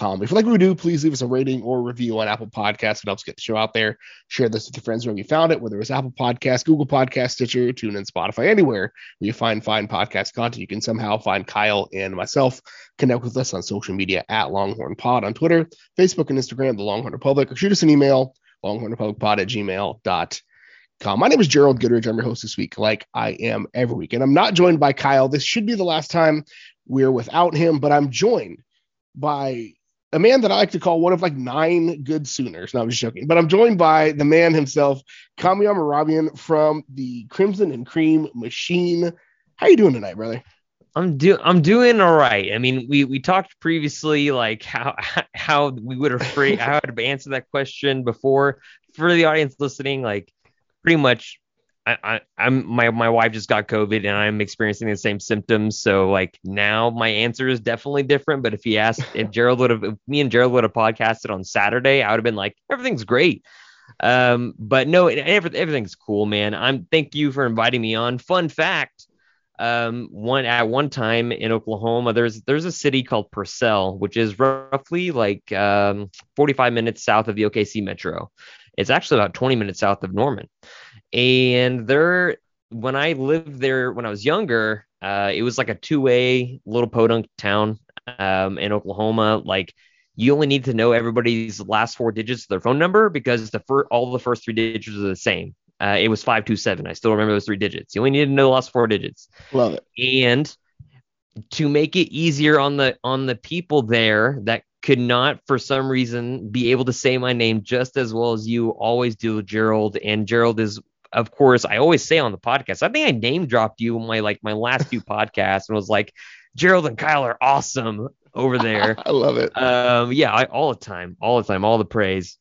burntorangenation.com. If you like what we do, please leave us a rating or review on Apple Podcasts. It helps get the show out there. Share this with your friends wherever you found it, whether it's Apple Podcasts, Google Podcasts, Stitcher, TuneIn, Spotify, anywhere where you find fine podcast content. You can somehow find Kyle and myself. Connect with us on social media at Longhorn Pod on Twitter, Facebook, and Instagram, the Longhorn Republic, or shoot us an email, longhornrepublicpod at gmail.com. My name is Gerald Goodridge. I'm your host this week, like I am every week. And I'm not joined by Kyle. This should be the last time we're without him, but I'm joined by a man that I like to call one of like nine good Sooners. No, I'm just joking. But I'm joined by the man himself, Kamiar Mehrabian from the Crimson and Cream Machine. How you doing tonight, brother? I'm do I'm doing all right. I mean, we we talked previously like how how we would have free how to answer that question before for the audience listening. Like, pretty much I, I, am my my wife just got COVID and I'm experiencing the same symptoms. So like now my answer is definitely different. But if he asked if Gerald would have if me and Gerald would have podcasted on Saturday, I would have been like everything's great. Um, but no, every, everything's cool, man. I'm thank you for inviting me on. Fun fact. Um, one at one time in Oklahoma, there's there's a city called Purcell, which is roughly like um, 45 minutes south of the OKC metro. It's actually about 20 minutes south of Norman and there when I lived there when I was younger, uh, it was like a two-way little podunk town um, in Oklahoma. Like you only need to know everybody's last four digits of their phone number because the fir- all the first three digits are the same. Uh, it was five two seven. I still remember those three digits. You only need to know the last four digits. Love it. And to make it easier on the on the people there that could not for some reason be able to say my name just as well as you always do gerald and gerald is of course, I always say on the podcast, I think I name dropped you in my like my last few podcasts and was like, Gerald and Kyle are awesome over there. I love it. Um, yeah, I, all the time, all the time, all the praise.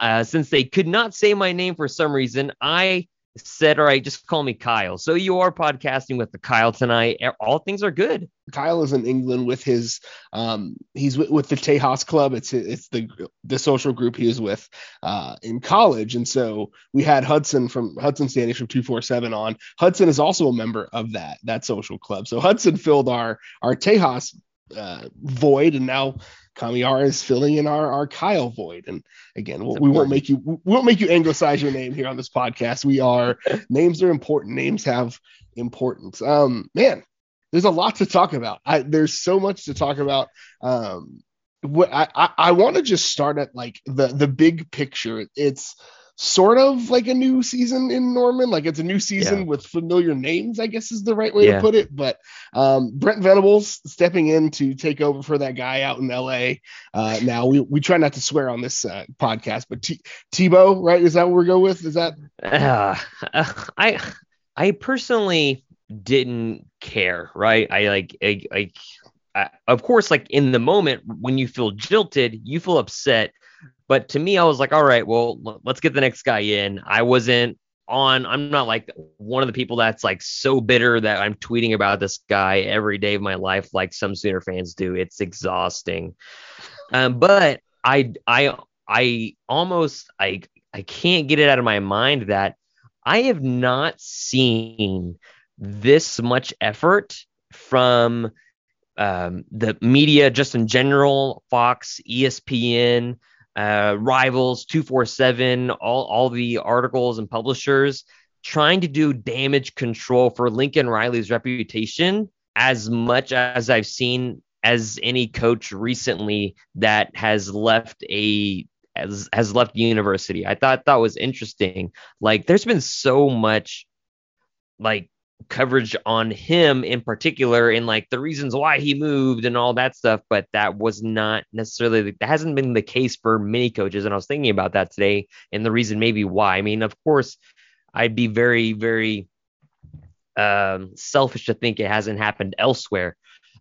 Uh, since they could not say my name for some reason, I said, all right, just call me Kyle. So you are podcasting with the Kyle tonight. All things are good. Kyle is in England with his, um, he's with, with the Tejas Club. It's it's the the social group he was with uh, in college, and so we had Hudson from Hudson Standish from two four seven on. Hudson is also a member of that that social club. So Hudson filled our our Tejas uh, void, and now Kamiar is filling in our, our Kyle void. And again, we won't make you we won't make you anglicize your name here on this podcast. We are names are important. Names have importance. Um, man, there's a lot to talk about. I, there's so much to talk about. Um, what I, I, I want to just start at like the the big picture. It's sort of like a new season in Norman. Like it's a new season yeah. with familiar names, I guess is the right way yeah. to put it. But um, Brent Venables stepping in to take over for that guy out in LA. Uh, now we, we try not to swear on this uh, podcast, but T- Tebow, right? Is that what we're going with? Is that? Uh, I I personally didn't care, right? I like I, I, I of course, like in the moment when you feel jilted, you feel upset but to me, I was like, all right, well, let's get the next guy in. I wasn't on, I'm not like one of the people that's like so bitter that I'm tweeting about this guy every day of my life, like some Sooner fans do. It's exhausting. Um, but I, I, I almost, I, I can't get it out of my mind that I have not seen this much effort from um, the media just in general, Fox, ESPN, uh, Rivals, 247, all, all the articles and publishers trying to do damage control for Lincoln Riley's reputation as much as I've seen as any coach recently that has left a has, has left university. I thought that was interesting. Like there's been so much like coverage on him in particular and like the reasons why he moved and all that stuff, but that was not necessarily that hasn't been the case for many coaches. And I was thinking about that today and the reason maybe why. I mean, of course, I'd be very, very um, selfish to think it hasn't happened elsewhere.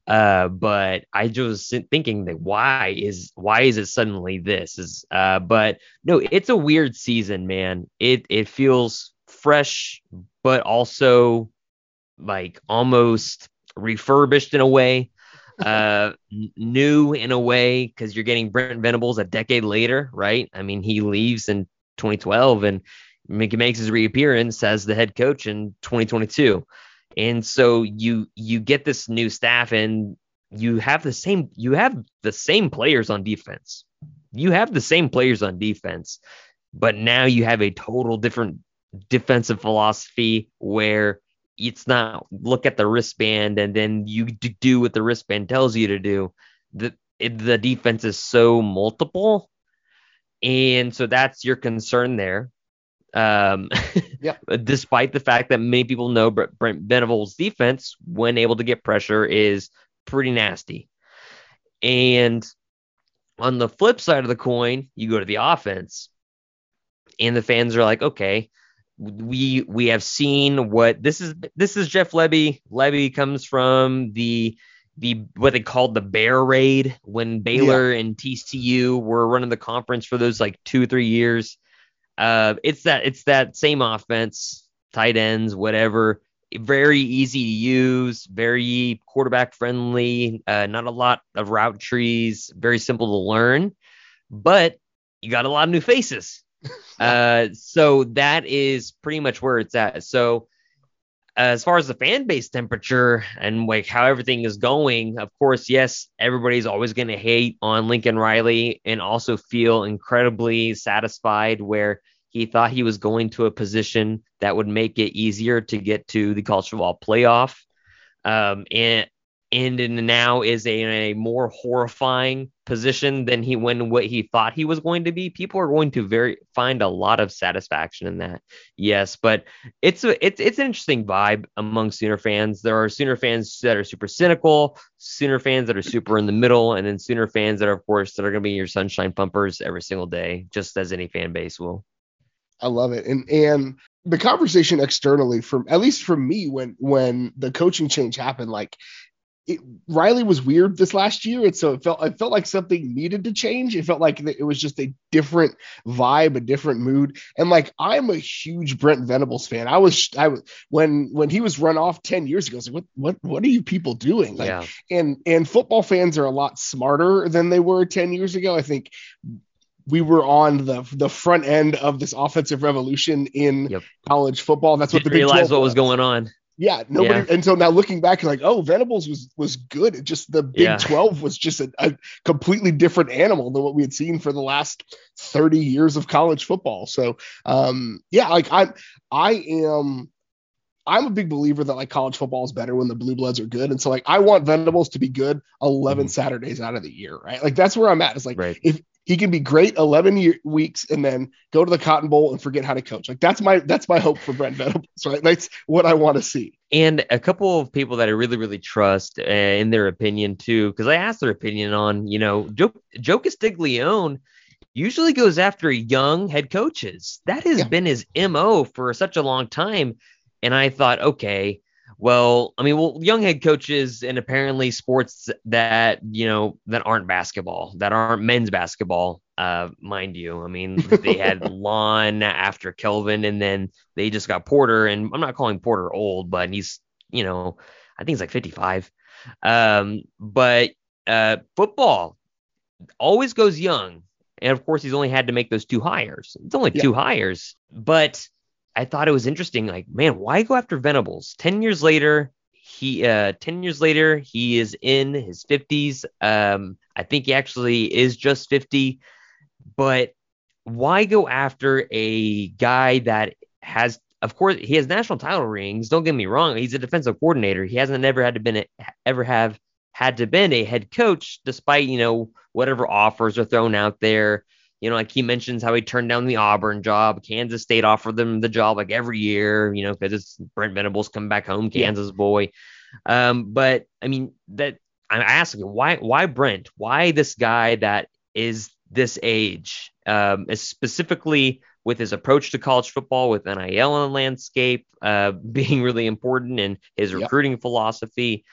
Uh, but I just thinking that why is why is it suddenly this is uh, but no, it's a weird season, man. It it feels fresh, but also like almost refurbished in a way, uh, new in a way because you're getting Brent Venables a decade later, right? I mean, he leaves in 2012 and he makes his reappearance as the head coach in 2022. And so you you get this new staff and you have the same you have the same players on defense. You have the same players on defense, but now you have a total different defensive philosophy where it's not look at the wristband and then you do what the wristband tells you to do. The the defense is so multiple, and so that's your concern there. Um, yeah. despite the fact that many people know Brent Venables' defense, when able to get pressure, is pretty nasty. And on the flip side of the coin, you go to the offense, and the fans are like, okay, we we have seen what this is. This is Jeff Lebby. Lebby comes from the the what they called the bear raid when Baylor yeah. and TCU were running the conference for those like two three years. Uh, it's that it's that same offense, tight ends, whatever. Very easy to use, very quarterback friendly. Uh, not a lot of route trees, very simple to learn, but you got a lot of new faces. Uh, so that is pretty much where it's at. So as far as the fan base temperature and like how everything is going, of course, yes, everybody's always going to hate on Lincoln Riley and also feel incredibly satisfied where he thought he was going to a position that would make it easier to get to the college football playoff. Um, and and now is a, in a more horrifying position than he when what he thought he was going to be. People are going to very find a lot of satisfaction in that. Yes, but it's a it's it's an interesting vibe among Sooner fans. There are Sooner fans that are super cynical, Sooner fans that are super in the middle, and then Sooner fans that are of course that are going to be your sunshine pumpers every single day, just as any fan base will. I love it. And and the conversation externally from at least from me when when the coaching change happened, like it, Riley was weird this last year, and so it felt it felt like something needed to change. It felt like it was just a different vibe, a different mood. And like I'm a huge Brent Venables fan. I was I was when when he was run off ten years ago. I was like, what what what are you people doing? Like, yeah. and and football fans are a lot smarter than they were ten years ago. I think we were on the the front end of this offensive revolution in yep. college football. That's what Didn't the Big realize what was going on. Yeah, nobody. Yeah. And so now looking back, like, oh, Venables was was good. It just the Big yeah. Twelve was just a, a, completely different animal than what we had seen for the last thirty years of college football. So, um, yeah, like I, I am. I'm a big believer that like college football is better when the blue bloods are good. And so like I want Venables to be good 11 mm-hmm. Saturdays out of the year, right? Like that's where I'm at. It's like right. if he can be great 11 year, weeks and then go to the Cotton Bowl and forget how to coach. Like that's my that's my hope for Brent Venables, right? That's what I want to see. And a couple of people that I really really trust uh, in their opinion too, because I asked their opinion on you know Joe, Joe Castiglione usually goes after young head coaches. That has yeah. been his mo for such a long time, and I thought okay well, I mean, well, young head coaches and apparently sports that you know that aren't basketball, that aren't men's basketball, uh, mind you. I mean, they had Lon after Kelvin, and then they just got Porter, and I'm not calling Porter old, but he's you know, I think he's like 55. Um, but uh, football always goes young, and of course, he's only had to make those two hires. It's only yeah. two hires, but I thought it was interesting. Like, man, why go after Venables? Ten years later, he uh 10 years later he is in his 50s um i think he actually is just 50 but why go after a guy that has of course he has national title rings don't get me wrong he's a defensive coordinator he hasn't ever had to been ever have had to been a head coach despite you know whatever offers are thrown out there you know, like he mentions how he turned down the Auburn job. Kansas State offered them the job like every year, you know, because it's Brent Venables come back home, Kansas yeah. boy. Um, but I mean, that I'm asking why, why Brent? Why this guy that is this age, um, specifically with his approach to college football, with NIL in the landscape uh, being really important, and his recruiting yep. philosophy.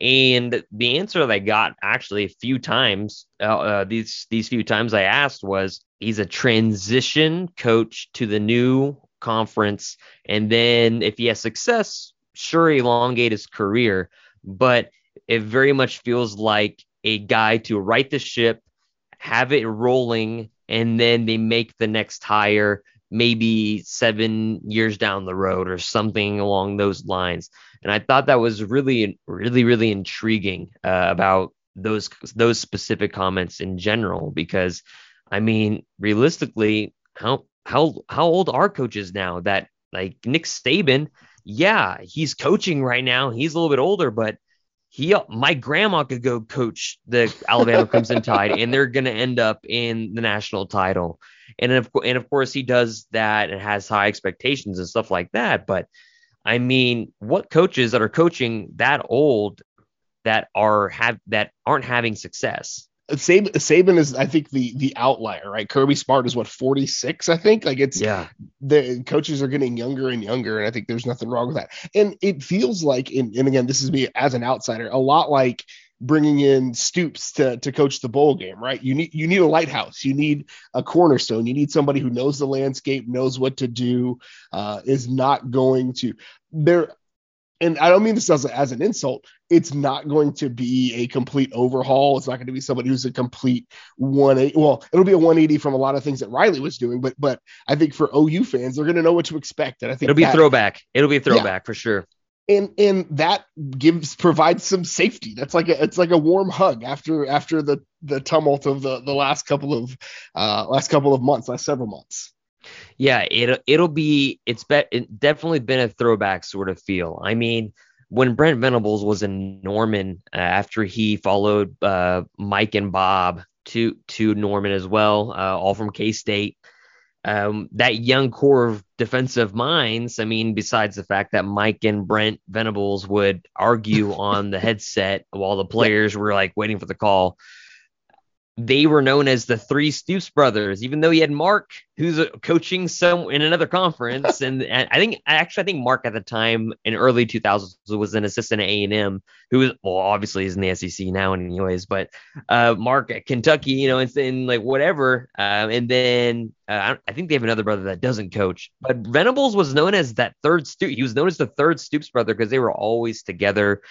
And the answer that I got actually a few times, uh, uh, these these few times I asked was he's a transition coach to the new conference, and then if he has success, sure elongate his career, but it very much feels like a guy to right the ship, have it rolling, and then they make the next hire maybe seven years down the road or something along those lines. And I thought that was really, really, really intriguing uh, about those those specific comments in general because I mean, realistically, how how how old are coaches now that like Nick Saban? Yeah, he's coaching right now. He's a little bit older, but he my grandma could go coach the Alabama Crimson Tide and they're going to end up in the national title. And of and of course he does that and has high expectations and stuff like that, but I mean, what coaches that are coaching that old that are have that aren't having success? Saban, Saban is, I think, the the outlier, right? Kirby Smart is what 46, I think. Like it's yeah, the coaches are getting younger and younger, and I think there's nothing wrong with that. And it feels like, and, and again, this is me as an outsider, a lot like bringing in Stoops to to coach the bowl game, right? You need you need a lighthouse, you need a cornerstone, you need somebody who knows the landscape, knows what to do, uh, is not going to there and I don't mean this as, a, as an insult. It's not going to be a complete overhaul. It's not going to be somebody who's a complete 180. Well, it'll be a 180 from a lot of things that Riley was doing, but but I think for OU fans, they're going to know what to expect. And I think it'll be that, a throwback. It'll be a throwback yeah. for sure. And and that gives provides some safety. That's like a it's like a warm hug after after the the tumult of the the last couple of uh last couple of months, last several months yeah, it it'll be it's be, it definitely been a throwback sort of feel. I mean, when Brent Venables was in Norman uh, after he followed uh, Mike and Bob to to Norman as well, uh, all from K State. Um, that young core of defensive minds. I mean, besides the fact that Mike and Brent Venables would argue on the headset while the players were like waiting for the call they were known as the three Stoops brothers, even though he had Mark, who's coaching some in another conference. and, and, I think actually, I think Mark at the time in early 2000s was an assistant at A&M, who was well, obviously is in the SEC now, anyways. But uh, Mark at Kentucky, you know, it's in like whatever. Uh, and then uh, I think they have another brother that doesn't coach. But Venables was known as that third Stoop. He was known as the third Stoops brother because they were always together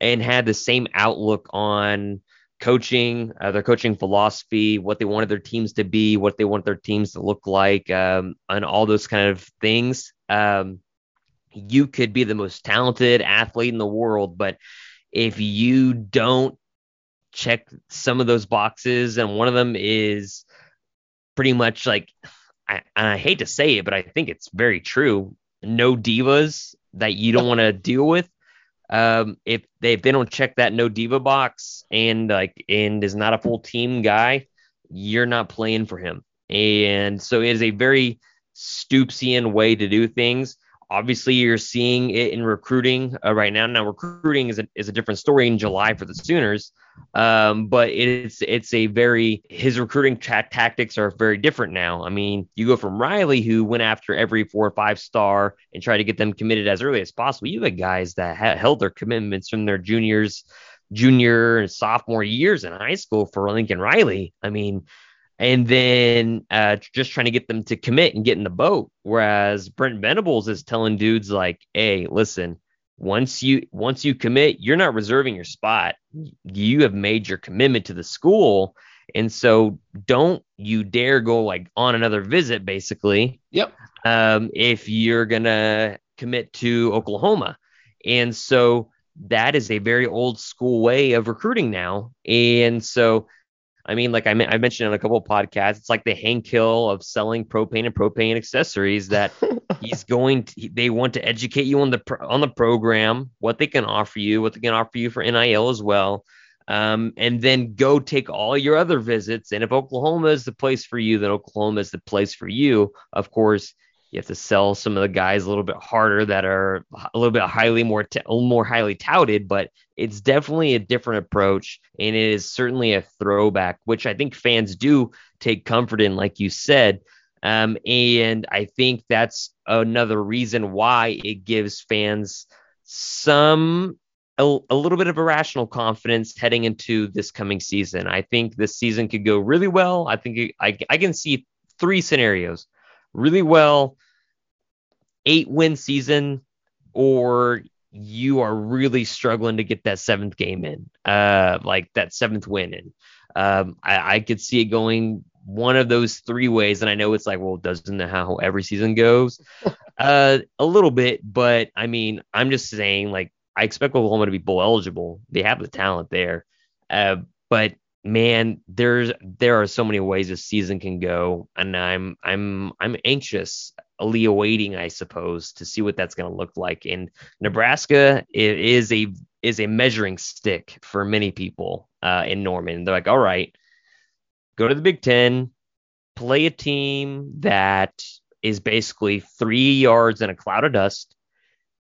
and had the same outlook on coaching, uh, their coaching philosophy, what they wanted their teams to be, what they want their teams to look like, um, and all those kind of things. Um, you could be the most talented athlete in the world, but if you don't check some of those boxes, and one of them is pretty much like, I, I hate to say it, but I think it's very true. No divas that you don't want to deal with um, if they if they don't check that no diva box and like and is not a full team guy, you're not playing for him. And so it is a very Stoopsian way to do things. Obviously, you're seeing it in recruiting uh, right now. Now, recruiting is a, is a different story in July for the Sooners, um, but it's it's a very his recruiting tactics are very different now. I mean, you go from Riley, who went after every four or five star and tried to get them committed as early as possible. You had guys that ha- held their commitments from their juniors, junior and sophomore years in high school for Lincoln Riley. I mean, and then uh, just trying to get them to commit and get in the boat. Whereas Brent Venables is telling dudes like, "Hey, listen, once you once you commit, you're not reserving your spot. You have made your commitment to the school, and so don't you dare go like on another visit, basically. Yep. Um, if you're gonna commit to Oklahoma, and so that is a very old school way of recruiting now. And so, I mean, like I, I mentioned on a couple of podcasts, it's like the Hank Hill of selling propane and propane accessories that he's going to, they want to educate you on the, on the program, what they can offer you, what they can offer you for NIL as well. Um, and then go take all your other visits. And if Oklahoma is the place for you, then Oklahoma is the place for you. Of course, you have to sell some of the guys a little bit harder that are a little bit highly more t- more highly touted, but it's definitely a different approach, and it is certainly a throwback, which I think fans do take comfort in, like you said. Um, and I think that's another reason why it gives fans some a, a, little bit of irrational confidence heading into this coming season. I think this season could go really well. I think it, I, I can see three scenarios really well, eight win season, or you are really struggling to get that seventh game in, uh, like that seventh win in. Um, I, I could see it going one of those three ways, and I know it's like, well, doesn't know how every season goes? uh, a little bit, but I mean, I'm just saying, like, I expect Oklahoma to be bowl eligible. They have the talent there, uh, but man, there's there are so many ways a season can go, and I'm I'm I'm anxious, awaiting, I suppose, to see what that's going to look like. And Nebraska is a is a measuring stick for many people uh, in Norman. They're like, all right, go to the Big Ten, play a team that is basically three yards in a cloud of dust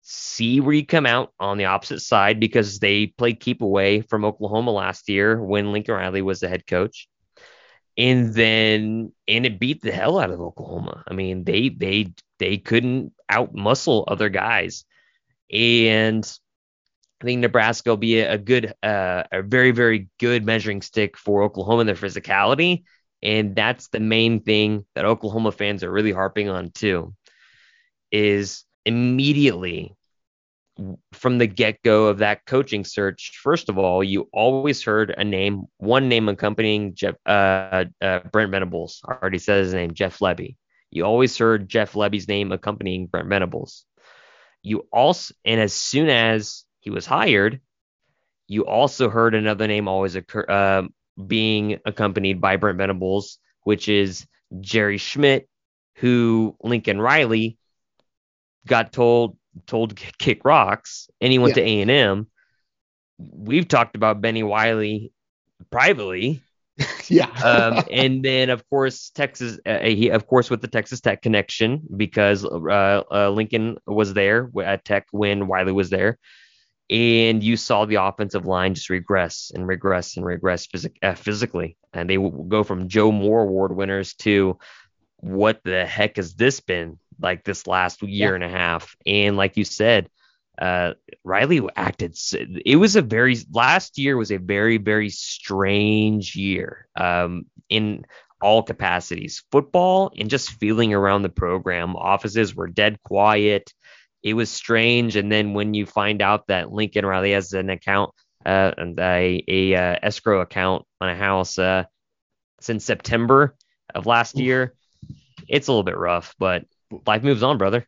see where you come out on the opposite side because they played keep away from Oklahoma last year when Lincoln Riley was the head coach. And then and it beat the hell out of Oklahoma. I mean, they they they couldn't out muscle other guys. And I think Nebraska will be a, good uh, a very, very good measuring stick for Oklahoma in their physicality. And that's the main thing that Oklahoma fans are really harping on too. Is immediately from the get go of that coaching search, first of all, you always heard a name, one name accompanying Jeff, uh, uh, Brent Venables. I already said his name, Jeff Lebby. You always heard Jeff Lebby's name accompanying Brent Venables. You also, and as soon as he was hired, you also heard another name always occur, uh, being accompanied by Brent Venables, which is Jerry Schmidt, who Lincoln Riley got told told to kick rocks, and he went yeah. to A and M. We've talked about Bennie Wylie privately. yeah. um, and then of course Texas, uh, he of course with the Texas Tech connection because uh, uh, Lincoln was there at Tech when Wylie was there, and you saw the offensive line just regress and regress and regress phys- uh, physically, and they will go from Joe Moore Award winners to what the heck has this been like this last year yeah. and a half. And like you said, uh, Riley acted. It was a very last year was a very very strange year um, in all capacities, football and just feeling around the program. Offices were dead quiet. It was strange. And then when you find out that Lincoln Riley has an account, uh, a, a uh, escrow account on a house uh, since September of last year, it's a little bit rough. But life moves on, brother.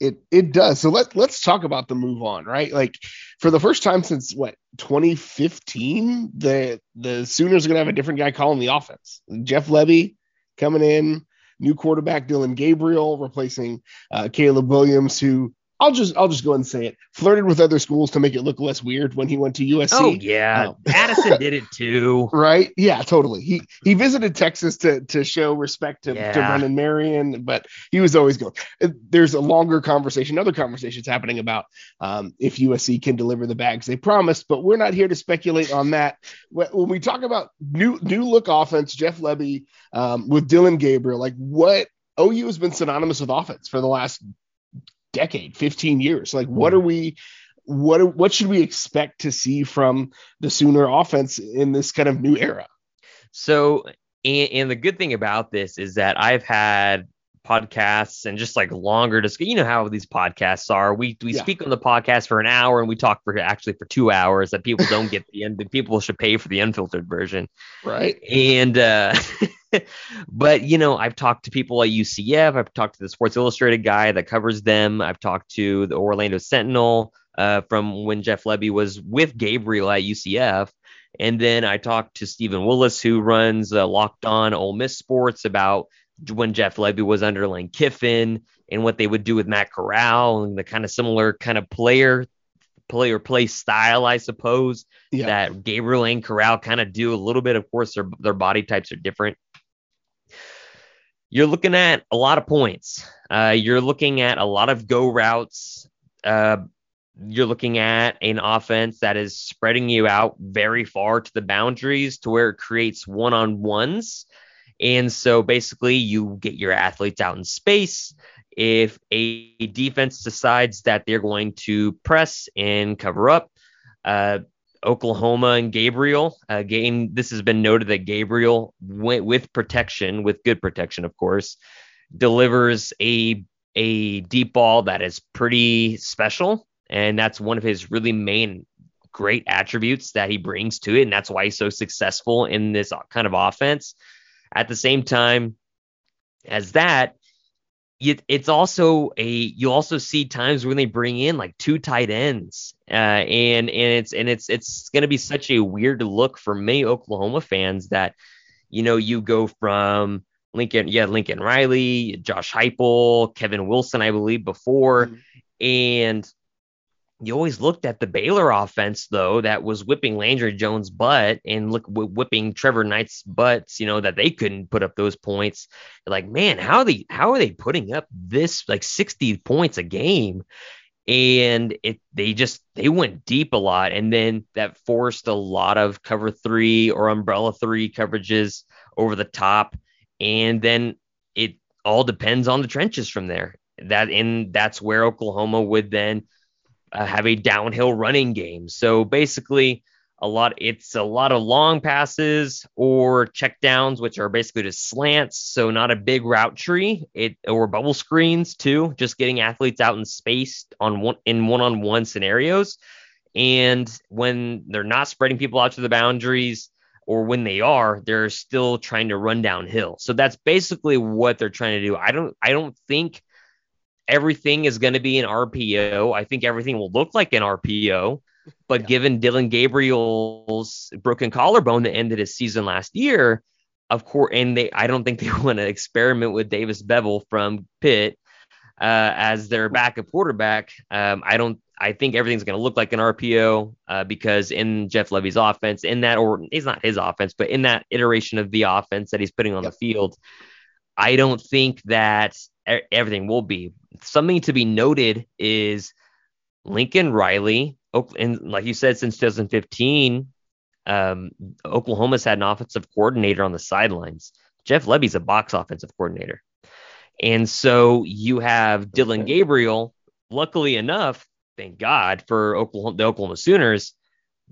It it does. So let let's talk about the move on, right? Like for the first time since what 2015, the the Sooners are gonna have a different guy calling the offense. Jeff Lebby coming in, new quarterback Dillon Gabriel replacing uh, Caleb Williams, who I'll just I'll just go and say it. Flirted with other schools to make it look less weird when he went to USC. Oh yeah, um, Addison did it too. Right? Yeah, totally. He he visited Texas to to show respect to, yeah. to Brennan Marion, but he was always going. Uh, there's a longer conversation, other conversations happening about um, if USC can deliver the bags they promised, but we're not here to speculate on that. When we talk about new new look offense, Jeff Lebby um, with Dillon Gabriel, like what OU has been synonymous with offense for the last decade, 15 years. Like, what hmm. are we? What what should we expect to see from the Sooner offense in this kind of new era? So, and, and the good thing about this is that I've had podcasts and just like longer discussion. You know how these podcasts are. We we yeah. speak on the podcast for an hour and we talk for actually for two hours. That people don't get the end. People should pay for the unfiltered version, right? And uh, but you know, I've talked to people at UCF. I've talked to the Sports Illustrated guy that covers them. I've talked to the Orlando Sentinel. uh, from when Jeff Lebby was with Gabriel at UCF. And then I talked to Stephen Willis, who runs uh, Locked On Ole Miss Sports, about when Jeff Lebby was under Lane Kiffin and what they would do with Matt Corral and the kind of similar kind of player player play style, I suppose, yeah. that Gabriel and Corral kind of do a little bit. Of course, their their body types are different. You're looking at a lot of points. Uh, you're looking at a lot of go routes. Uh, you're looking at an offense that is spreading you out very far to the boundaries to where it creates one on ones. And so basically, you get your athletes out in space. If a defense decides that they're going to press and cover up, uh, Oklahoma and Gabriel, again, this has been noted that Gabriel went with protection, with good protection, of course, delivers a a deep ball that is pretty special and that's one of his really main great attributes that he brings to it. And that's why he's so successful in this kind of offense. At the same time as that, it's also a you also see times when they bring in like two tight ends uh, and and it's and it's it's going to be such a weird look for many Oklahoma fans that you know you go from Lincoln yeah Lincoln Riley Josh Heupel Kevin Wilson I believe before mm-hmm. and you always looked at the Baylor offense though that was whipping Landry Jones' butt and look whipping Trevor Knight's butts, you know, that they couldn't put up those points. Like, man, how are they how are they putting up this like 60 points a game? And it they just they went deep a lot and then that forced a lot of cover 3 or umbrella 3 coverages over the top and then it all depends on the trenches from there. That and that's where Oklahoma would then uh, have a downhill running game. So basically, a lot it's a lot of long passes or check downs, which are basically just slants. So not a big route tree. It or bubble screens too, just getting athletes out in space on one in one-on-one scenarios. And when they're not spreading people out to the boundaries, or when they are, they're still trying to run downhill. So that's basically what they're trying to do. I don't I don't think everything is going to be an RPO. I think everything will look like an RPO. But yeah. given Dillon Gabriel's broken collarbone that ended his season last year, of course, and they, I don't think they want to experiment with Davis Beville from Pitt uh, as their backup quarterback. Um, I don't. I think everything's going to look like an RPO uh, because in Jeff Lebby's offense, in that or it's not his offense, but in that iteration of the offense that he's putting on yep. the field, I don't think that everything will be. Something to be noted is Lincoln Riley, and like you said, since 2015, um, Oklahoma's had an offensive coordinator on the sidelines. Jeff Lebby's a box offensive coordinator. And so you have Dillon Gabriel, luckily enough, thank God for Oklahoma, the Oklahoma Sooners,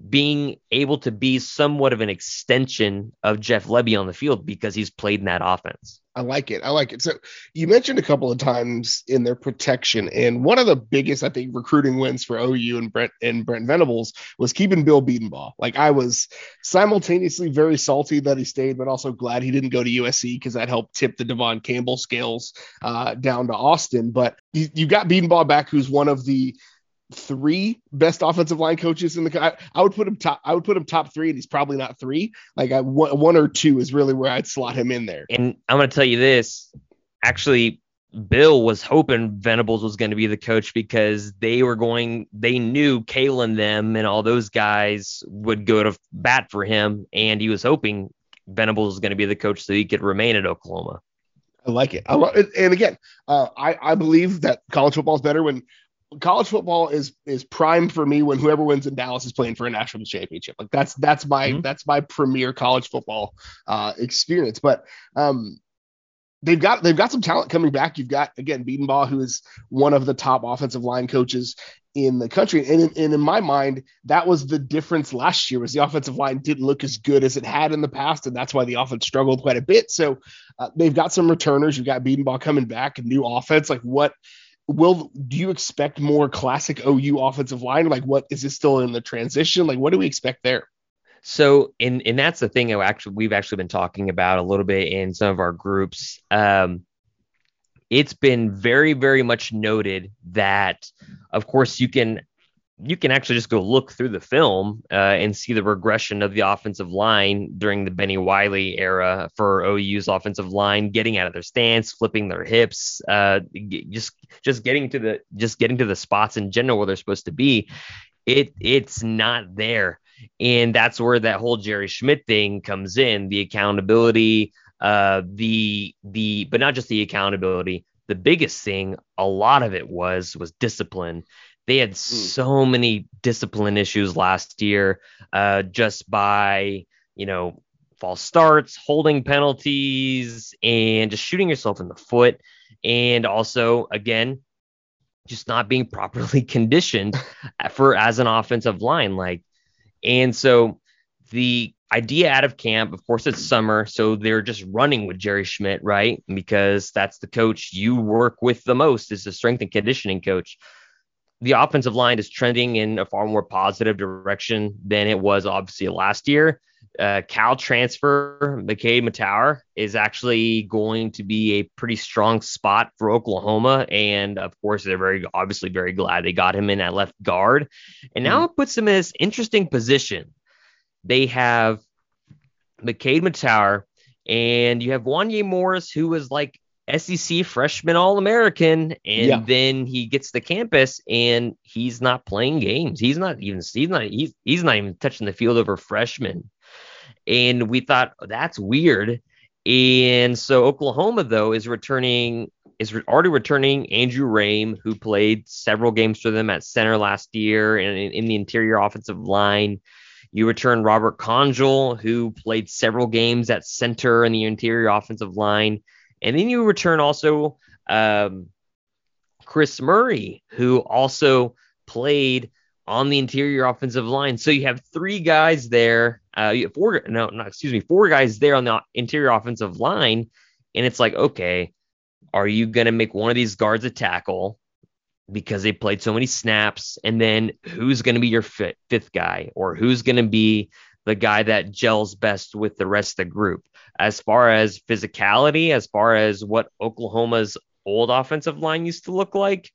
being able to be somewhat of an extension of Jeff Lebby on the field because he's played in that offense. I like it. I like it. So you mentioned a couple of times in their protection, and one of the biggest, I think, recruiting wins for OU and Brent and Brent Venables was keeping Bill Bedenbaugh. Like I was simultaneously very salty that he stayed, but also glad he didn't go to USC because that helped tip the Devon Campbell scales uh, down to Austin. But you, you got Bedenbaugh back, who's one of the three best offensive line coaches in the. I, I, would put him top. I would put him top three, and he's probably not three. Like I, one, one or two is really where I'd slot him in there. And I'm going to tell you this. Actually, Bill was hoping Venables was going to be the coach because they were going. They knew Kalen them and all those guys would go to bat for him, and he was hoping Venables was going to be the coach so he could remain at Oklahoma. I like it. I love it. And again, uh, I, I believe that college football is better when college football is is prime for me when whoever wins in Dallas is playing for a national championship. Like that's that's my mm-hmm. that's my premier college football uh, experience. But um, they've got they've got some talent coming back. You've got again Bedenbaugh, who is one of the top offensive line coaches in the country. And in, and in my mind, that was the difference last year was the offensive line didn't look as good as it had in the past, and that's why the offense struggled quite a bit. So uh, they've got some returners. You've got Bedenbaugh coming back, a new offense. Like what will do you expect more classic OU offensive line? Like, what is this still in the transition? Like, what do we expect there? So, and and that's the thing. Actually we've actually been talking about a little bit in some of our groups. Um, it's been very very much noted that, of course, you can you can actually just go look through the film uh, and see the regression of the offensive line during the Bennie Wylie era for OU's offensive line, getting out of their stance, flipping their hips, uh, just just getting to the just getting to the spots in general where they're supposed to be. It it's not there, and that's where that whole Jerry Schmidt thing comes in. The accountability, uh, the the but not just the accountability. The biggest thing, a lot of it was was discipline they had mm. so many discipline issues last year uh, just by, you know, false starts, holding penalties, and just shooting yourself in the foot. And also, again, just not being properly conditioned for as an offensive line. Like, and so the idea out of camp, of course, it's summer, so they're just running with Jerry Schmidt, right? Because that's the coach you work with the most, is the strength and conditioning coach the offensive line is trending in a far more positive direction than it was obviously last year. Uh, Cal transfer McKade Mettauer is actually going to be a pretty strong spot for Oklahoma, and of course they're very obviously very glad they got him in at left guard, and now mm it puts them in this interesting position. They have McKade Mettauer, and you have Wanya Morris, who was like SEC freshman All American, and yeah. then he gets to campus and he's not playing games. He's not even he's not he's, he's not even touching the field over freshmen. And we thought oh, that's weird. And so Oklahoma though is returning is already returning Andrew Raym, who played several games for them at center last year and in, in the interior offensive line. You return Robert Congel, who played several games at center in the interior offensive line. And then you return also um, Chris Murray, who also played on the interior offensive line. So you have three guys there. Uh, four, no, not excuse me, four guys there on the interior offensive line. And it's like, okay, are you going to make one of these guards a tackle because they played so many snaps? And then who's going to be your fifth guy or who's going to be the guy that gels best with the rest of the group? as far as physicality, as far as what Oklahoma's old offensive line used to look like,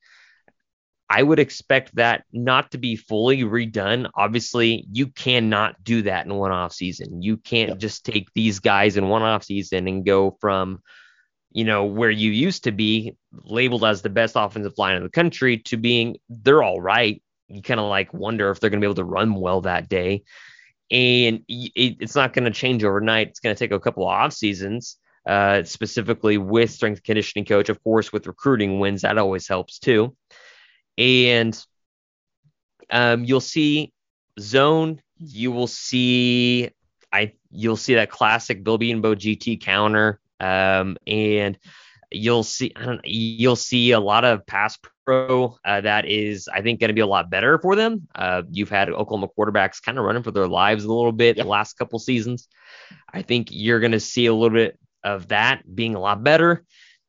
I would expect that not to be fully redone. Obviously, you cannot do that in one off season. You can't yep. just take these guys in one off season and go from, you know, where you used to be labeled as the best offensive line in the country to being they're all right. You kind of like wonder if they're going to be able to run well that day and it, it's not going to change overnight. It's going to take a couple of off seasons, uh, specifically with strength conditioning coach. Of course, with recruiting wins, that always helps too. And um, you'll see zone. You will see I you'll see that classic Bill Bedenbaugh GT counter. Um, and you'll see I don't you'll see a lot of pass pro uh, that is I think going to be a lot better for them. Uh, you've had Oklahoma quarterbacks kind of running for their lives a little bit the last couple seasons. I think you're going to see a little bit of that being a lot better.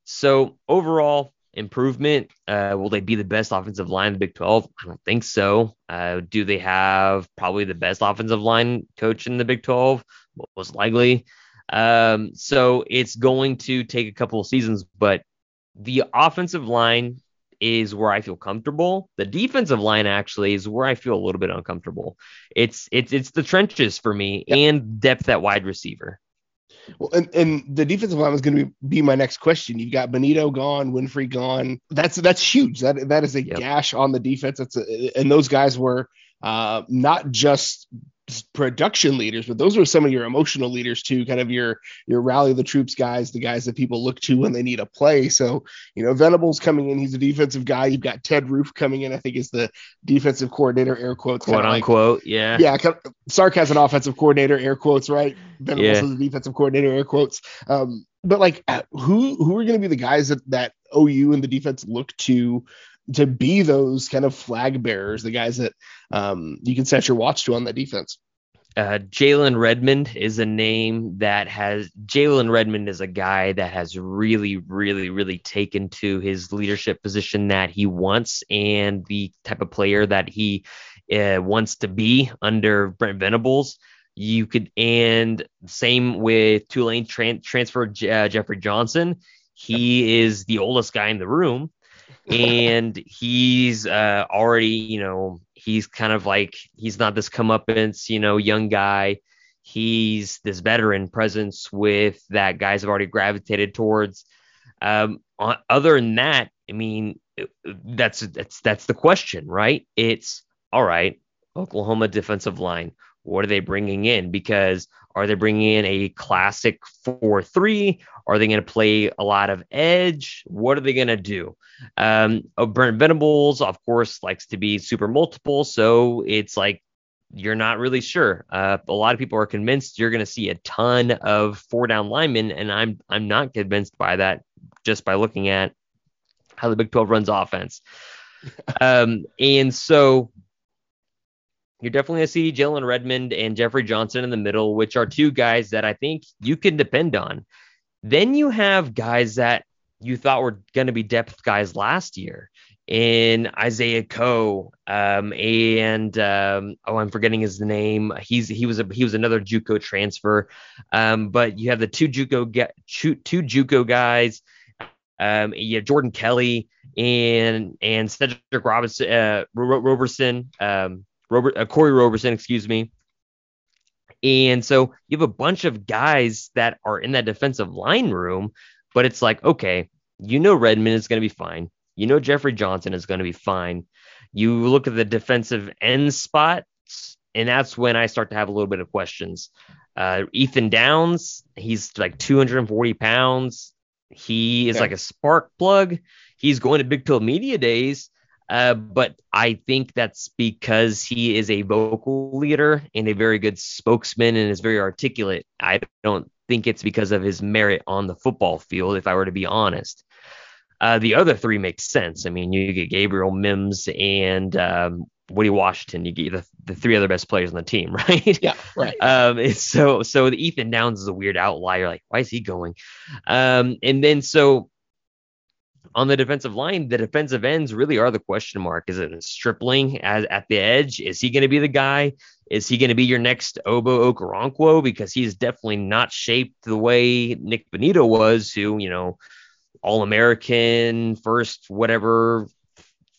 So overall improvement. Uh, will they be the best offensive line in the Big 12? I don't think so. Uh, do they have probably the best offensive line coach in the Big 12? Most likely. Um, so it's going to take a couple of seasons, but the offensive line is where I feel comfortable. The defensive line actually is where I feel a little bit uncomfortable. It's it's it's the trenches for me and depth at wide receiver. Well, and, and the defensive line was going to be, be my next question. You've got Bonitto gone, Winfrey gone. That's that's huge. That that is a yep. gash on the defense. That's a, and those guys were uh, not just production leaders, but those were some of your emotional leaders too, kind of your your rally the troops guys, the guys that people look to when they need a play. So, you know, Venables coming in, he's a defensive guy. You've got Ted Roof coming in, I think is the defensive coordinator, air quotes. Quote unquote, like, yeah. Yeah, Sark has an offensive coordinator, air quotes, right? Venables yeah. is a defensive coordinator, air quotes. Um, but like uh, who who are going to be the guys that that OU and the defense look to to be those kind of flag bearers, the guys that um, you can set your watch to on that defense. Uh, Jalen Redmond is a name that has Jalen Redmond is a guy that has really, really, really taken to his leadership position that he wants and the type of player that he uh, wants to be under Brent Venables. You could, and same with Tulane tran- transfer uh, Jeffrey Johnson. He is the oldest guy in the room and he's uh, already, you know, he's kind of like he's not this comeuppance, you know, young guy. He's this veteran presence with that guys have already gravitated towards. Um, on, other than that, I mean, that's that's that's the question, right? It's all right. Oklahoma defensive line. What are they bringing in? Because are they bringing in a classic 4 3? Are they going to play a lot of edge? What are they going to do? Um, oh, Brent Venables, of course, likes to be super multiple. So it's like you're not really sure. Uh, a lot of people are convinced you're going to see a ton of four down linemen, and I'm I'm not convinced by that just by looking at how the Big 12 runs offense. um, and so you're definitely going to see Jalen Redmond and Jeffery Johnson in the middle, which are two guys that I think you can depend on. Then you have guys that you thought were going to be depth guys last year in Isaiah Coe, um, and um, oh, I'm forgetting his name. He's he was a he was another JUCO transfer, um, but you have the two JUCO two JUCO guys. Um, you have Jordan Kelley and and Cedric Robinson, uh, Roberson, um, Robert uh, Corey Roberson, excuse me. And so you have a bunch of guys that are in that defensive line room, but it's like, okay, you know Redmond is going to be fine. You know Jeffery Johnson is going to be fine. You look at the defensive end spots, and that's when I start to have a little bit of questions. Uh, Ethan Downs, he's like 240 pounds. He is okay. like a spark plug. He's going to Big 12 Media Days, uh, but I think that's because he is a vocal leader and a very good spokesman and is very articulate. I don't think it's because of his merit on the football field, if I were to be honest. Uh, the other three make sense. I mean, you get Gabriel Mims and um, Woodi Washington. You get the, the three other best players on the team, right? Yeah, right. Um, so so the Ethan Downs is a weird outlier. Like, why is he going? Um, and then so on the defensive line, the defensive ends really are the question mark. Is it Stripling as at the edge? Is he going to be the guy? Is he going to be your next Ogbo Okoronkwo? Because he's definitely not shaped the way Nik Bonitto was, who, you know, all American, first, whatever,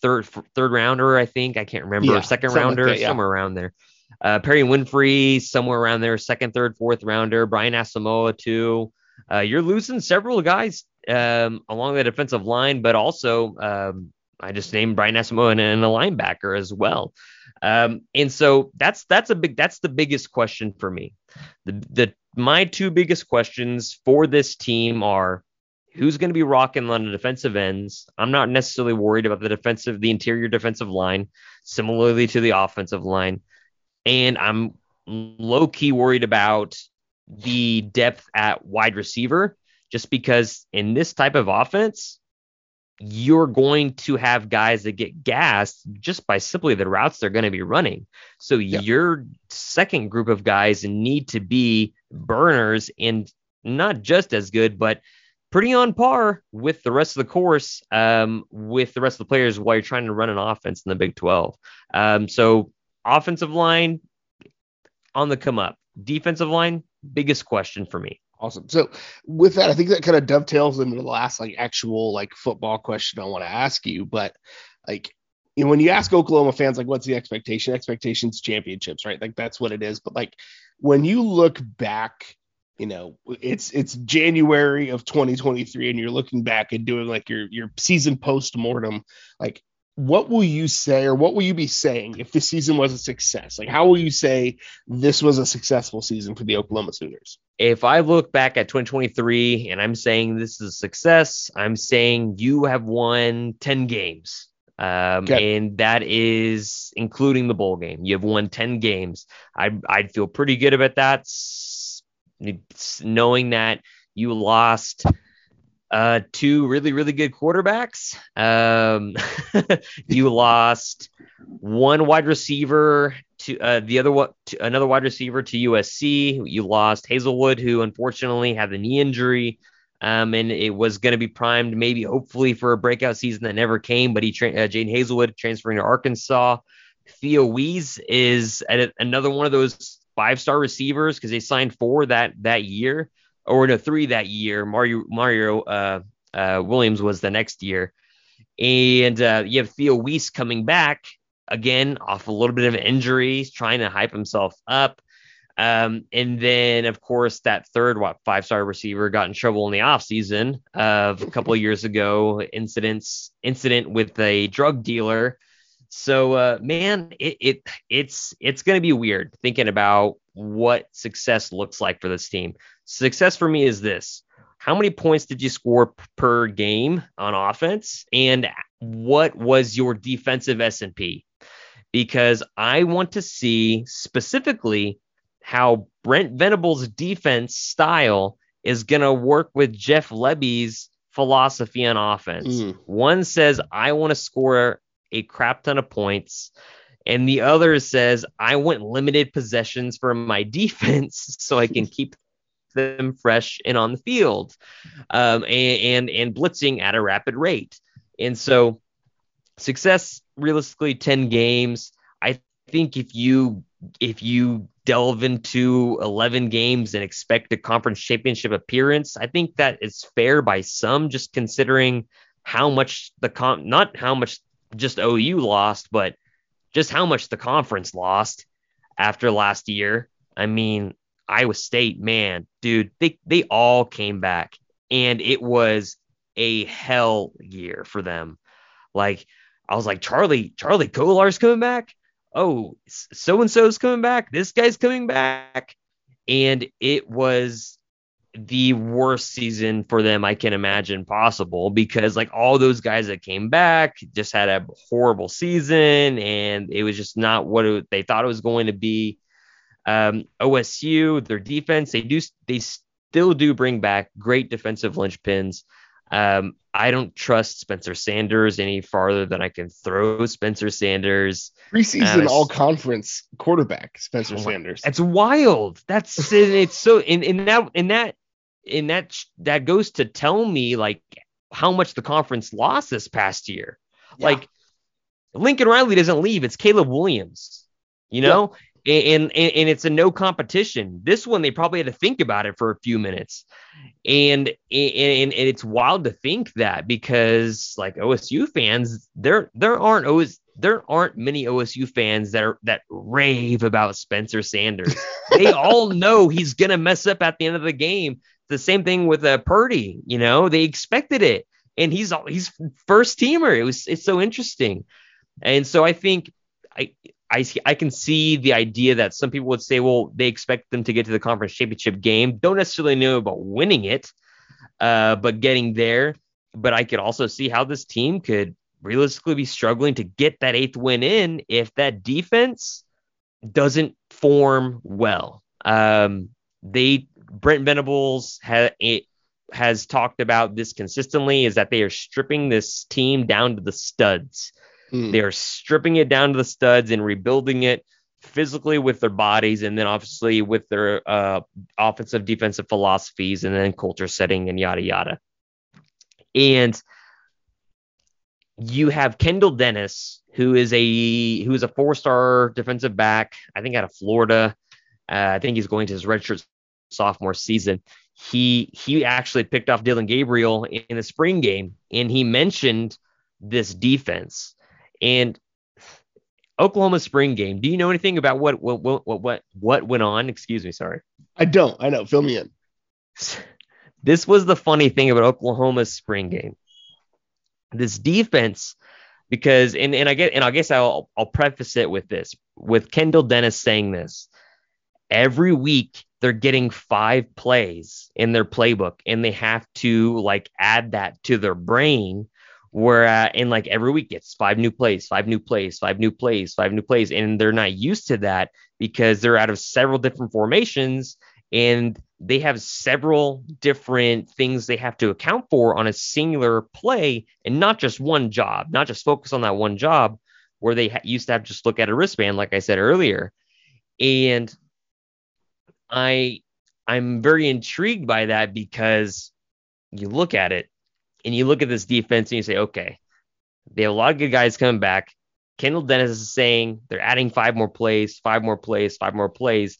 third third rounder, I think. I can't remember. Yeah, second rounder, like that, yeah. somewhere around there. Uh, Perry Winfrey, somewhere around there, second, third, fourth rounder. Brian Asamoah, too. Uh, you're losing several guys um, along the defensive line, but also um, I just named Brian Asamoah and, and a linebacker as well. Um, and so that's that's a big that's the biggest question for me. The the my two biggest questions for this team are who's going to be rocking on the defensive ends. I'm not necessarily worried about the defensive, the interior defensive line, similarly to the offensive line. And I'm low key worried about the depth at wide receiver just because in this type of offense, you're going to have guys that get gassed just by simply the routes they're going to be running. So yeah. your second group of guys need to be burners and not just as good, but pretty on par with the rest of the course, um, with the rest of the players while you're trying to run an offense in the Big 12. Um, so offensive line on the come up, defensive line, biggest question for me. Awesome. So with that, I think that kind of dovetails into the last like actual like football question I want to ask you. But like you know, when you ask Oklahoma fans like what's the expectation? Expectations championships, right? Like that's what it is. But like when you look back, you know, it's it's January of 2023 and you're looking back and doing like your your season post mortem, like what will you say or what will you be saying if the season was a success? Like, how will you say this was a successful season for the Oklahoma Sooners? If I look back at 2023 and I'm saying this is a success, I'm saying you have won 10 games. Um, okay. And that is including the bowl game. You have won 10 games. I, I'd feel pretty good about that, knowing that you lost – uh, two really, really good quarterbacks. Um, you lost one wide receiver to uh, the other one, another wide receiver to USC. You lost Haselwood, who unfortunately had the knee injury. Um, and it was going to be primed, maybe hopefully for a breakout season that never came. But he, tra- uh, Jadon Haselwood, transferring to Arkansas. Theo Wease is a- another one of those five star receivers because they signed four that that year or no three that year. Mario Mario uh, uh, Williams was the next year, and uh, you have Theo Wease coming back again off a little bit of injuries, trying to hype himself up. Um, and then, of course, that third what five star receiver got in trouble in the offseason of a couple of years ago. Incidents incident with a drug dealer. So, uh, man, it, it it's it's going to be weird thinking about what success looks like for this team. Success for me is this: how many points did you score per game on offense, and what was your defensive S and P? Because I want to see specifically how Brent Venables' defense style is going to work with Jeff Lebby's philosophy on offense. Mm. One says, I want to score a crap ton of points. And the other says, I want limited possessions for my defense so I can keep them fresh and on the field um, and, and, and blitzing at a rapid rate. And so success realistically 10 games. I think if you if you delve into 11 games and expect a conference championship appearance, I think that is fair by some, just considering how much the comp not how much just OU lost, but just how much the conference lost after last year. I mean, Iowa State, man, dude, they they all came back, and it was a hell year for them. Like I was like, Charlie, Charlie Kolar's coming back oh, so and so's coming back. This guy's coming back. And it was the worst season for them I can imagine possible because like all those guys that came back just had a horrible season and it was just not what it, they thought it was going to be. Um, OSU, their defense, they do they still do bring back great defensive linchpins. Um, I don't trust Spencer Sanders any farther than I can throw Spencer Sanders. Preseason all conference quarterback Spencer oh Sanders. That's wild. That's it's so in in that in that in that that goes to tell me like how much the conference lost this past year. Yeah. Like Lincoln Riley doesn't leave. It's Caleb Williams. You know, and, and and it's a no competition. This one they probably had to think about it for a few minutes, and and, and it's wild to think that because like OSU fans, there there aren't always there aren't many OSU fans that are that rave about Spencer Sanders. they all know he's gonna mess up at the end of the game. The same thing with uh, Purdy. You know they expected it, and he's all he's first teamer. It was it's so interesting, and so I think I I I can see the idea that some people would say, well, they expect them to get to the conference championship game, don't necessarily know about winning it, uh, but getting there. But I could also see how this team could realistically be struggling to get that eighth win in if that defense doesn't form well. Um, they Brent Venables ha, has talked about this consistently is that they are stripping this team down to the studs. Mm. They are stripping it down to the studs and rebuilding it physically with their bodies and then obviously with their uh, offensive defensive philosophies and then culture setting and yada yada. And you have Kendall Dennis, who is a who is a four-star defensive back, I think out of Florida. Uh, I think he's going to his redshirt sophomore season. He he actually picked off Dillon Gabriel in the spring game, and he mentioned this defense. And Oklahoma spring game. Do you know anything about what what what what what went on? Excuse me, sorry. I don't. I know. Fill me in. This was the funny thing about Oklahoma's spring game. This defense, because and and I get and I guess I'll I'll preface it with this with Kendall Dennis saying this. Every week they're getting five plays in their playbook and they have to like add that to their brain where uh, in like every week it's five new plays, five new plays, five new plays, five new plays, and they're not used to that because they're out of several different formations and they have several different things they have to account for on a singular play and not just one job, not just focus on that one job where they ha- used to have just look at a wristband, like I said earlier. And I I'm very intrigued by that because you look at it and you look at this defense and you say, okay, they have a lot of good guys coming back. Kendall Dennis is saying they're adding five more plays, five more plays, five more plays.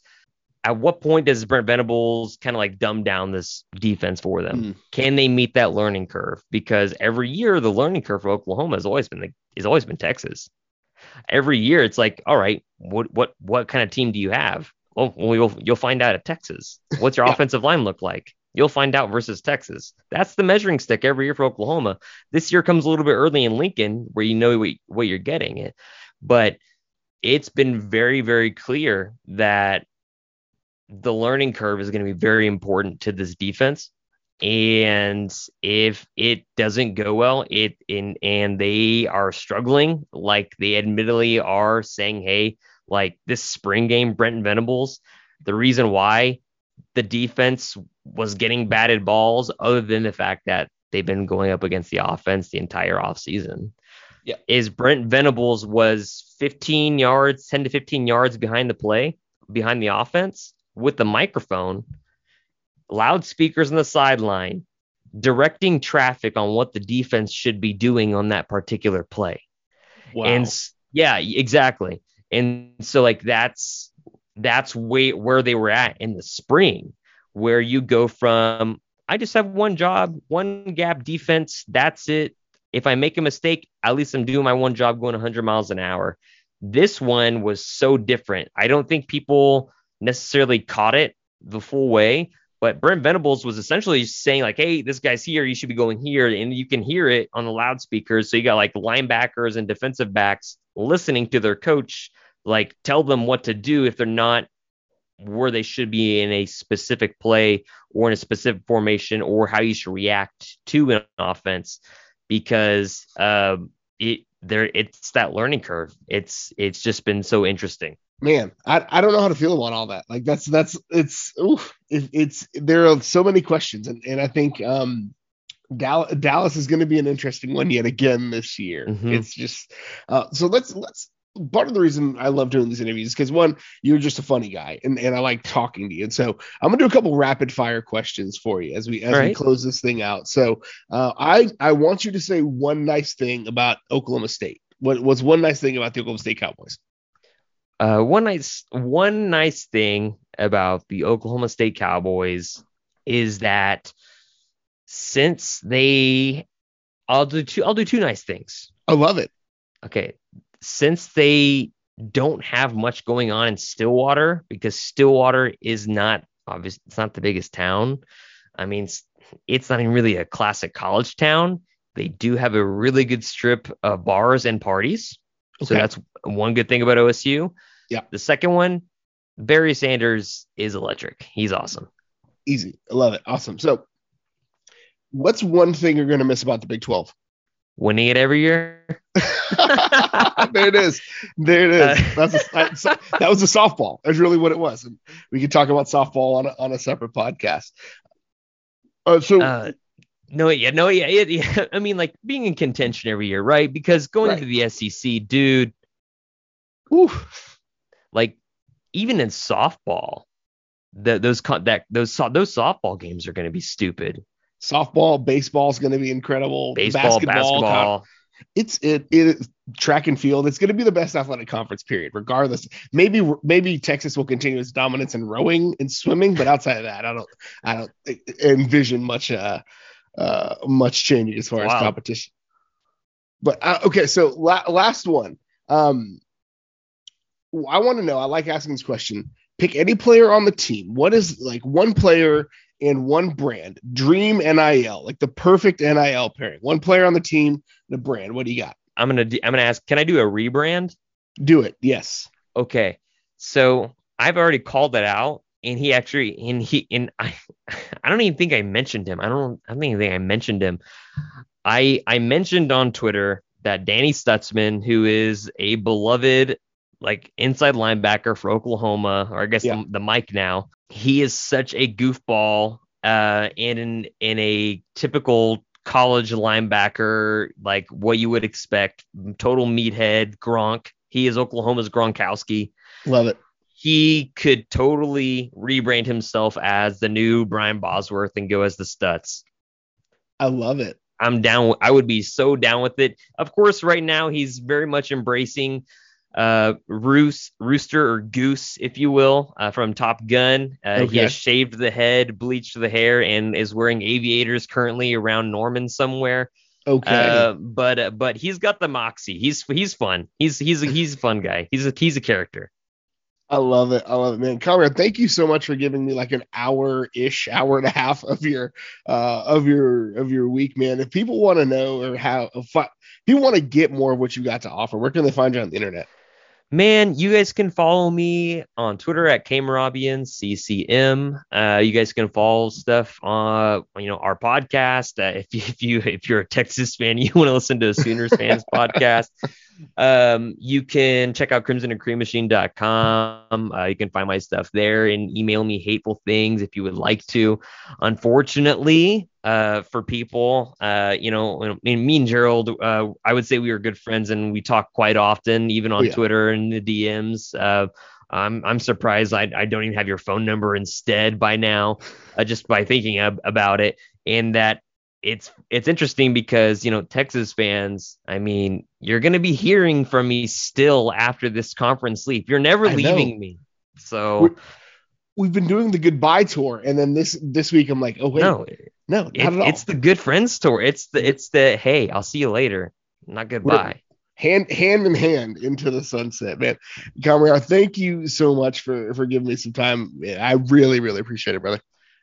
At what point does Brent Venables kind of like dumb down this defense for them? Mm. Can they meet that learning curve? Because every year the learning curve for Oklahoma has always been the, has always been Texas. every year it's like, all right, what what what kind of team do you have? Well, you'll you'll find out at Texas. What's your yeah. offensive line look like? You'll find out versus Texas. That's the measuring stick every year for Oklahoma. This year comes a little bit early in Lincoln, where you know what, what you're getting it, but it's been very very clear that the learning curve is going to be very important to this defense and if it doesn't go well it in and they are struggling like they admittedly are saying hey like this spring game Brent Venables the reason why the defense was getting batted balls other than the fact that they've been going up against the offense the entire offseason yeah is Brent Venables was 15 yards 10 to 15 yards behind the play behind the offense with the microphone loudspeakers on the sideline, directing traffic on what the defense should be doing on that particular play. Wow. And yeah, exactly. And so like that's that's way where they were at in the spring, where you go from I just have one job, one gap defense, that's it. If I make a mistake, at least I'm doing my one job going 100 miles an hour. This one was so different. I don't think people necessarily caught it the full way, but Brent Venables was essentially saying like, "Hey, this guy's here. You should be going here," and you can hear it on the loudspeakers. So you got like linebackers and defensive backs listening to their coach, like tell them what to do if they're not where they should be in a specific play or in a specific formation or how you should react to an offense because uh, it there it's that learning curve. It's it's just been so interesting man, I, I don't know how to feel about all that. Like that's that's it's oof, it, it's there are so many questions, and and I think um Dallas, Dallas is going to be an interesting one yet again this year. Mm-hmm. It's just uh, so let's let's part of the reason I love doing these interviews is because one, you're just a funny guy and, and I like talking to you. And so I'm gonna do a couple rapid fire questions for you as we as we close this thing out. So uh, I I want you to say one nice thing about Oklahoma State. What what's one nice thing about the Oklahoma State Cowboys? Uh, one nice one nice thing about the Oklahoma State Cowboys is that since they, I'll do two. I'll do two nice things. I love it. Okay, since they don't have much going on in Stillwater because Stillwater is not obviously it's not the biggest town. I mean, it's not even really a classic college town. They do have a really good strip of bars and parties. Okay. So that's one good thing about OSU. Yeah. The second one, Barry Sanders is electric. He's awesome. Easy. I love it. Awesome. So, what's one thing you're going to miss about the Big 12? Winning it every year. there it is. There it is. Uh, That's a, that was a softball. That's really what it was. And we could talk about softball on a, on a separate podcast. Uh, so. Uh, no, yeah, no, yeah, yeah. I mean, like being in contention every year, right? Because going right. to the SEC, dude, oof, like even in softball, the, those that those those softball games are going to be stupid. Softball, baseball is going to be incredible. Baseball, basketball, basketball. It's it, it track and field. It's going to be the best athletic conference period, regardless. Maybe maybe Texas will continue its dominance in rowing and swimming, but outside of that, I don't I don't envision much uh uh much changing as far wow. as competition. But uh, okay, so la- last one. Um, I want to know. I like asking this question. Pick any player on the team. What is like one player and one brand? Dream NIL, like the perfect NIL pairing. One player on the team, the brand. What do you got? I'm gonna I'm gonna ask. Can I do a rebrand? Do it. Yes. Okay. So I've already called that out, and he actually and he and I I don't even think I mentioned him. I don't I don't even think I mentioned him. I I mentioned on Twitter that Danny Stutsman, who is a beloved like inside linebacker for Oklahoma, or I guess yeah. the, the Mike now. He is such a goofball, uh, and in in a typical college linebacker, like what you would expect, total meathead, Gronk. He is Oklahoma's Gronkowski. Love it. He could totally rebrand himself as the new Brian Bosworth and go as the Stutz. I love it. I'm down. I would be so down with it. Of course, right now he's very much embracing uh, Roos, Rooster or Goose, if you will, uh, from Top Gun. Uh, okay. He has shaved the head, bleached the hair, and is wearing aviators currently around Norman somewhere. Okay. Uh, but uh, but he's got the moxie. He's he's fun. He's he's a, he's a fun guy. He's a he's a character. I love it. I love it, man. Conrad, thank you so much for giving me like an hour ish, hour and a half of your uh of your of your week, man. If people want to know or how if people want to get more of what you got to offer, where can they find you on the internet? Man, you guys can follow me on Twitter at Kmarabian, CCM. Uh, you guys can follow stuff on, you know, our podcast. Uh, if you if you if you're a Texas fan, you want to listen to a Sooners fans podcast. Um, you can check out Crimson and Cream crimsonandcreammachine.com. Uh, you can find my stuff there and email me hateful things if you would like to. Unfortunately, uh, for people, uh, you know, me and Gerald, uh, I would say we were good friends and we talk quite often, even on yeah. Twitter and the DMs. Uh, I'm I'm surprised I, I don't even have your phone number instead by now, uh, just by thinking ab- about it. And that it's it's interesting because you know Texas fans. I mean, you're going to be hearing from me still after this conference leave. You're never leaving me. So we have been doing the goodbye tour, and then this this week I'm like, oh wait, no, no, it, it's the good friends tour. It's the it's the hey, I'll see you later, not goodbye. hand hand in hand into the sunset, man. Conrad, thank you so much for for giving me some time. I really really appreciate it, brother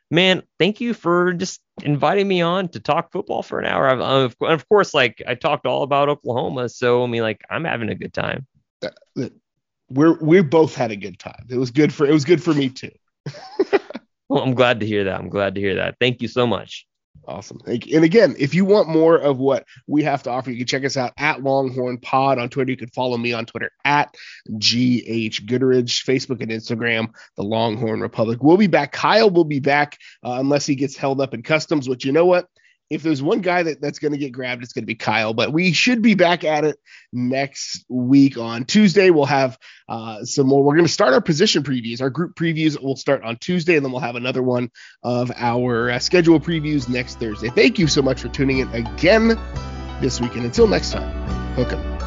man, thank you for just inviting me on to talk football for an hour. I've, of course, like I talked all about Oklahoma, so I mean, like I'm having a good time. Uh, we're we both had a good time. It was good for it was good for me too. Well, I'm glad to hear that. I'm glad to hear that. Thank you so much. Awesome. And again, if you want more of what we have to offer, you can check us out at Longhorn Pod on Twitter. You can follow me on Twitter at GH Gooderidge, Facebook and Instagram, the Longhorn Republic. We'll be back. Kyle will be back uh, unless he gets held up in customs, which you know what? If there's one guy that, that's going to get grabbed, it's going to be Kyle. But we should be back at it next week on Tuesday. We'll have uh, some more. We're going to start our position previews. Our group previews will start on Tuesday, and then we'll have another one of our uh, schedule previews next Thursday. Thank you so much for tuning in again this week. And until next time, hook 'em.